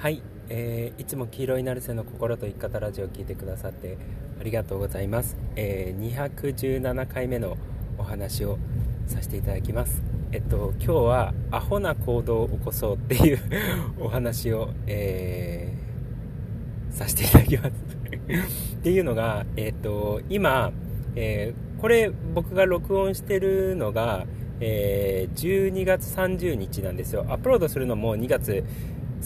はい、えー、いつも黄色いナルセの心と生き方ラジオを聞いてくださってありがとうございます、えー、217回目のお話をさせていただきます。えっと今日はアホな行動を起こそうっていう お話を、えー、させていただきます。っていうのがえっと今、えー、これ僕が録音してるのがえー、12月30日なんですよ。アップロードするのも2月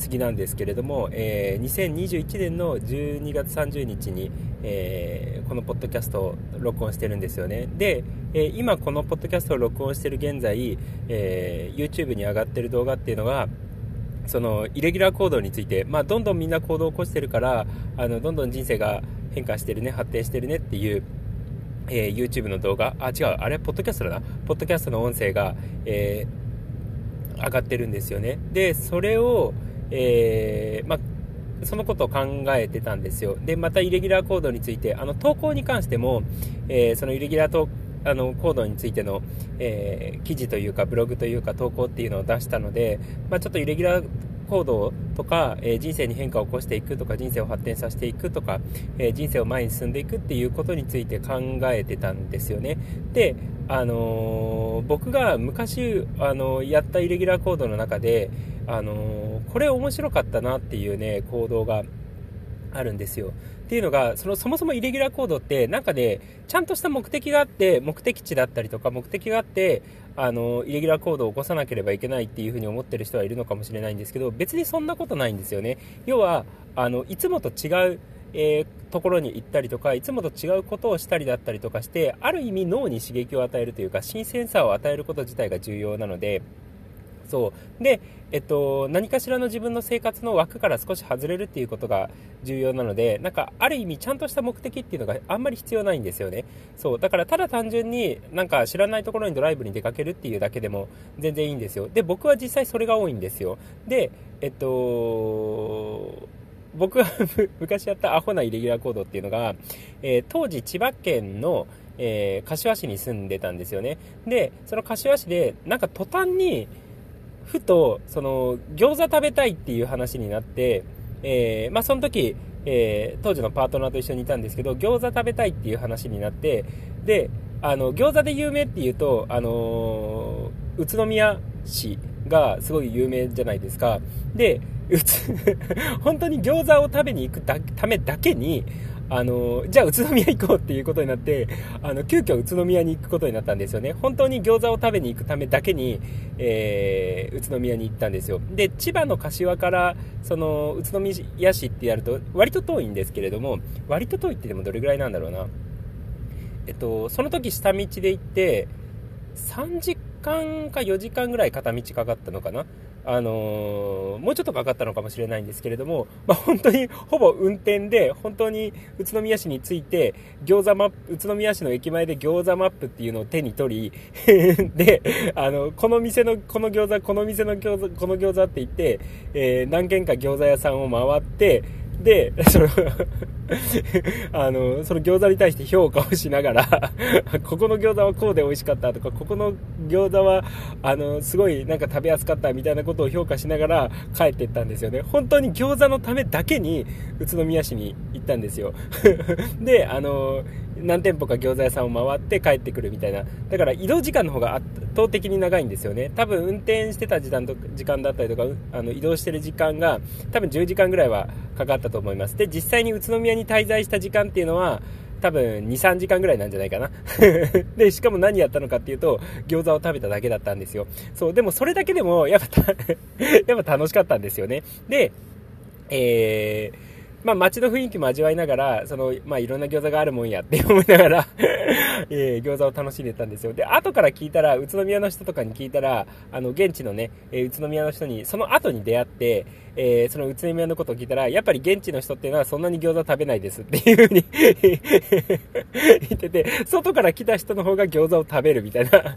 過ぎなんですけれども、えー、2021年の12月30日に、えー、このポッドキャストを録音してるんですよねで、えー、今このポッドキャストを録音してる現在、えー、YouTube に上がってる動画っていうのがそのイレギュラー行動について、まあ、どんどんみんな行動を起こしてるからあのどんどん人生が変化してるね発展してるねっていうえー、YouTube の動画、あ、違う、あれ、ポッドキャストだな。ポッドキャストの音声が、えー、上がってるんですよね。で、それを、えー、まそのことを考えてたんですよ。で、またイレギュラーコードについて、あの、投稿に関しても、えー、そのイレギュラーとあのコードについての、えー、記事というかブログというか投稿っていうのを出したので、まあ、ちょっとイレギュラー行動とか、えー、人生に変化を起こしていくとか人生を発展させていくとか、えー、人生を前に進んでいくっていうことについて考えてたんですよねで、あのー、僕が昔、あのやったイレギュラー行動の中で、あのこれ面白かったなっていうね行動があるんですよ。っていうのが、そのそもそもイレギュラーコードって、なんかね、ちゃんとした目的があって、目的地だったりとか、目的があって、あの、イレギュラーコードを起こさなければいけないっていうふうに思ってる人はいるのかもしれないんですけど、別にそんなことないんですよね。要は、あの、いつもと違う、えー、ところに行ったりとか、いつもと違うことをしたりだったりとかして、ある意味脳に刺激を与えるというか、新鮮さを与えること自体が重要なので、そう。で、えっと、何かしらの自分の生活の枠から少し外れるっていうことが重要なのでなんかある意味ちゃんとした目的っていうのがあんまり必要ないんですよね。そう。だからただ単純になんか知らないところにドライブに出かけるっていうだけでも全然いいんですよ。で僕は実際それが多いんですよ。でえっと僕が 昔やったアホなイレギュラーコードっていうのが、えー、当時千葉県のえー、柏市に住んでたんですよね。で、その柏市で、なんか途端に、ふと、その、餃子食べたいっていう話になって、えー、まあ、その時、えー、当時のパートナーと一緒にいたんですけど、餃子食べたいっていう話になって、で、あの、餃子で有名っていうと、あのー、宇都宮市がすごい有名じゃないですか。で、うつ、本当に餃子を食べに行くためだけに、あのじゃあ宇都宮行こうっていうことになってあの急遽宇都宮に行くことになったんですよね。本当に餃子を食べに行くためだけに、えー、宇都宮に行ったんですよ。で千葉の柏からその宇都宮市ってやると割と遠いんですけれども割と遠いってでもどれぐらいなんだろうな。えっとその時下道で行って3時間間か4時間ぐらい片道かかったのかな？あのー、もうちょっとかかったのかもしれないんですけれども、まあ、本当にほぼ運転で、本当に宇都宮市に着いて、餃子マップ、宇都宮市の駅前で餃子マップっていうのを手に取り、で、あの、この店の、この餃子、この店の餃子、この餃子って言って、えー、何軒か餃子屋さんを回って、で、そのあの、その餃子に対して評価をしながら ここの餃子はこうで美味しかったとか、ここの餃子は、あの、すごいなんか食べやすかったみたいなことを評価しながら帰っていったんですよね。本当に餃子のためだけに宇都宮市に行ったんですよ。で、あの、何店舗か餃子屋さんを回って帰ってくるみたいな。だから移動時間の方が圧倒的に長いんですよね。多分運転してた時間と時間だったりとか、あの移動してる時間が多分10時間ぐらいはかかったと思います。で、実際に宇都宮に滞在した時間っていうのは、多分2、3時間ぐらいなんじゃないかな。で、しかも何やったのかっていうと、餃子を食べただけだったんですよ。そう、でもそれだけでも、やっぱ やっぱ楽しかったんですよね。で、えー、まあ、街の雰囲気も味わいながら、その、まあ、いろんな餃子があるもんやって 思いながらえー、餃子を楽しんでたんですよ。で、後から聞いたら、宇都宮の人とかに聞いたら、あの、現地のね、えー、宇都宮の人に、その後に出会って、えー、その宇都宮のことを聞いたら、やっぱり現地の人っていうのはそんなに餃子食べないですって いう風に 言ってて、外から来た人の方が餃子を食べるみたいな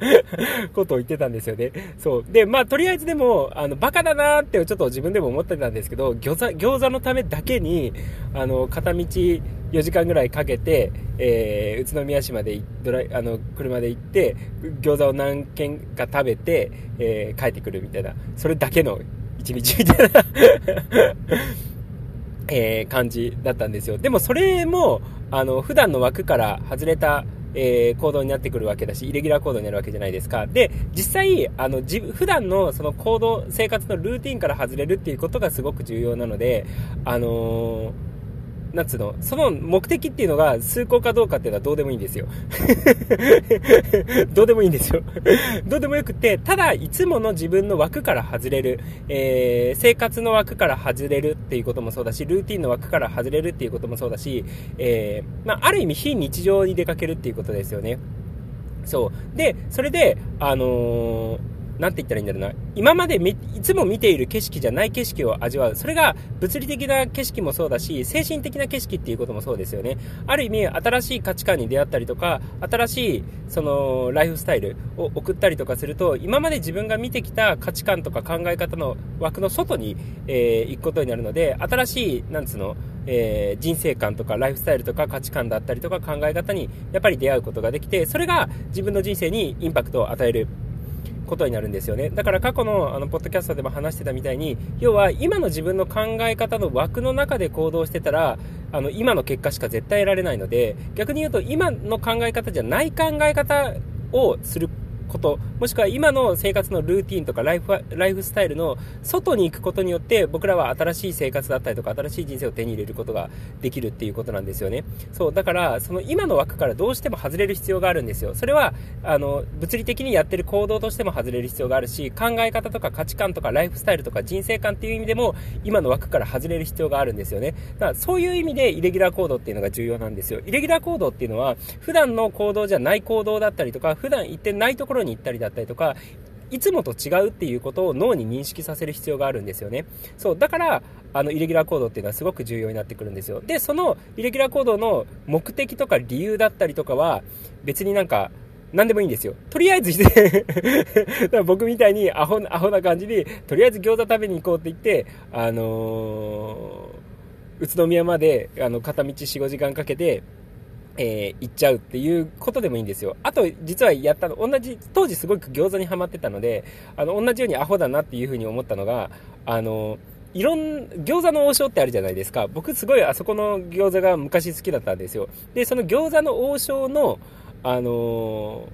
ことを言ってたんですよね。そう。で、まあ、とりあえずでも、あの、バカだなーってちょっと自分でも思ってたんですけど、餃子、餃子のためだけに、あの、片道4時間ぐらいかけて、えー、宇都宮市までドライあの車で行って餃子を何軒か食べて、えー、帰ってくるみたいなそれだけの1一日みたいな えー、感じだったんですよ。でもそれも、あの、普段の枠から外れた、えー、行動になってくるわけだし、イレギュラー行動になるわけじゃないですか。で、実際、あの、自普段のその行動、生活のルーティンから外れるっていうことがすごく重要なので、あのーなんつうの、その目的っていうのが崇高かどうかっていうのはどうでもいいんですよ。どうでもいいんですよ。どうでもよくて、ただ、いつもの自分の枠から外れる、えー、生活の枠から外れるっていうこともそうだし、ルーティンの枠から外れるっていうこともそうだし、えー、まあ、ある意味非日常に出かけるっていうことですよね。そう。で、それで、あのーなんて言ったらいいんだろうな。今までいつも見ている景色じゃない景色を味わう。それが物理的な景色もそうだし、精神的な景色っていうこともそうですよね。ある意味、新しい価値観に出会ったりとか、新しい、その、ライフスタイルを送ったりとかすると、今まで自分が見てきた価値観とか考え方の枠の外に、えー、行くことになるので、新しい、なんつうの、えー、人生観とかライフスタイルとか価値観だったりとか考え方にやっぱり出会うことができて、それが自分の人生にインパクトを与えることになるんですよね。だから過去のあの、ポッドキャストでも話してたみたいに、要は今の自分の考え方の枠の中で行動してたら、あの、今の結果しか絶対得られないので、逆に言うと今の考え方じゃない考え方をすること、もしくは今の生活のルーティンとかライフライフスタイルの外に行くことによって僕らは新しい生活だったりとか新しい人生を手に入れることができるっていうことなんですよね。そう、だからその今の枠からどうしても外れる必要があるんですよ。それは、あの、物理的にやってる行動としても外れる必要があるし、考え方とか価値観とかライフスタイルとか人生観っていう意味でも今の枠から外れる必要があるんですよね。だからそういう意味でイレギュラー行動っていうのが重要なんですよ。イレギュラー行動っていうのは普段の行動じゃない行動だったりとか、普段行ってないところに行ったりだったりとか、いつもと違うっていうことを脳に認識させる必要があるんですよね。そう、だから、あの、イレギュラー行動っていうのはすごく重要になってくるんですよ。で、そのイレギュラー行動の目的とか理由だったりとかは、別になんか、何でもいいんですよ。とりあえず して僕みたいにアホアホな感じで、とりあえず餃子食べに行こうって言って、あのー、宇都宮まで、あの、片道4、5時間かけて、えー、行っちゃうっていうことでもいいんですよ。あと、実はやったの、同じ、当時すごく餃子にはまってたので、あの、同じようにアホだなっていうふうに思ったのが、あの、いろん、餃子の王将ってあるじゃないですか。僕すごいあそこの餃子が昔好きだったんですよ。で、その餃子の王将の、あの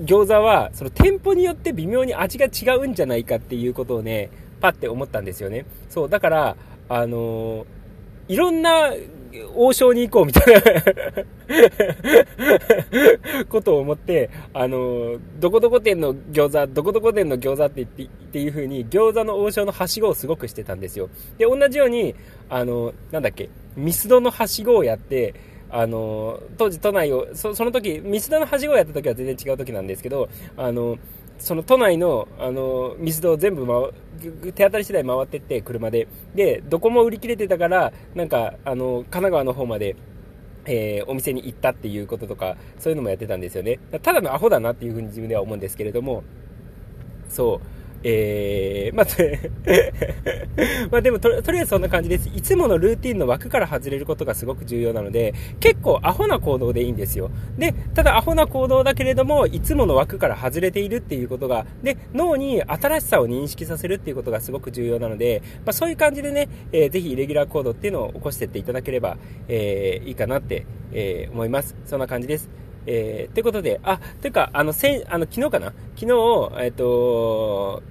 ー、餃子は、その店舗によって微妙に味が違うんじゃないかっていうことをね、パッて思ったんですよね。そう、だから、あのー、いろんな王将に行こうみたいな ことを思って、あの、どこどこ店の餃子、どこどこ店の餃子って言って、っていう風に餃子の王将のはしごをすごくしてたんですよ。で、同じように、あの、なんだっけ、ミスドのはしごをやって、あの、当時都内を、そその時、ミスドのはしごをやった時は全然違う時なんですけど、あの、その都内の、あの、水道を全部回、手当たり次第回ってって、車で。で、どこも売り切れてたから、なんか、あの、神奈川の方まで、えー、お店に行ったっていうこととか、そういうのもやってたんですよね。ただのアホだなっていうふうに自分では思うんですけれども、そう。えー、まあ、まあでもと、とりあえずそんな感じです。いつものルーティンの枠から外れることがすごく重要なので、結構アホな行動でいいんですよ。で、ただアホな行動だけれども、いつもの枠から外れているっていうことが、で、脳に新しさを認識させるっていうことがすごく重要なので、まあそういう感じでね、えー、ぜひイレギュラー行動っていうのを起こしていっていただければ、えー、いいかなって、えー、思います。そんな感じです。えー、ということで、あ、というか、あの、せあの昨日かな？昨日、えっ、ー、と、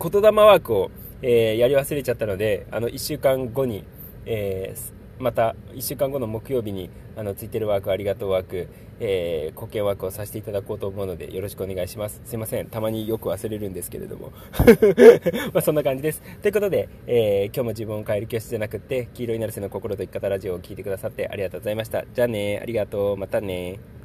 言霊ワークを、えー、やり忘れちゃったので、あの、1週間後に、えー、また、1週間後の木曜日に、あの、ついてるワーク、ありがとうワーク、えー、貢献ワークをさせていただこうと思うので、よろしくお願いします。すいません。たまによく忘れるんですけれども。まあ、そんな感じです。ということで、えー、今日も自分を変える教室じゃなくて、黄色いなるせの心と生き方ラジオを聴いてくださってありがとうございました。じゃあね、ありがとう、またね。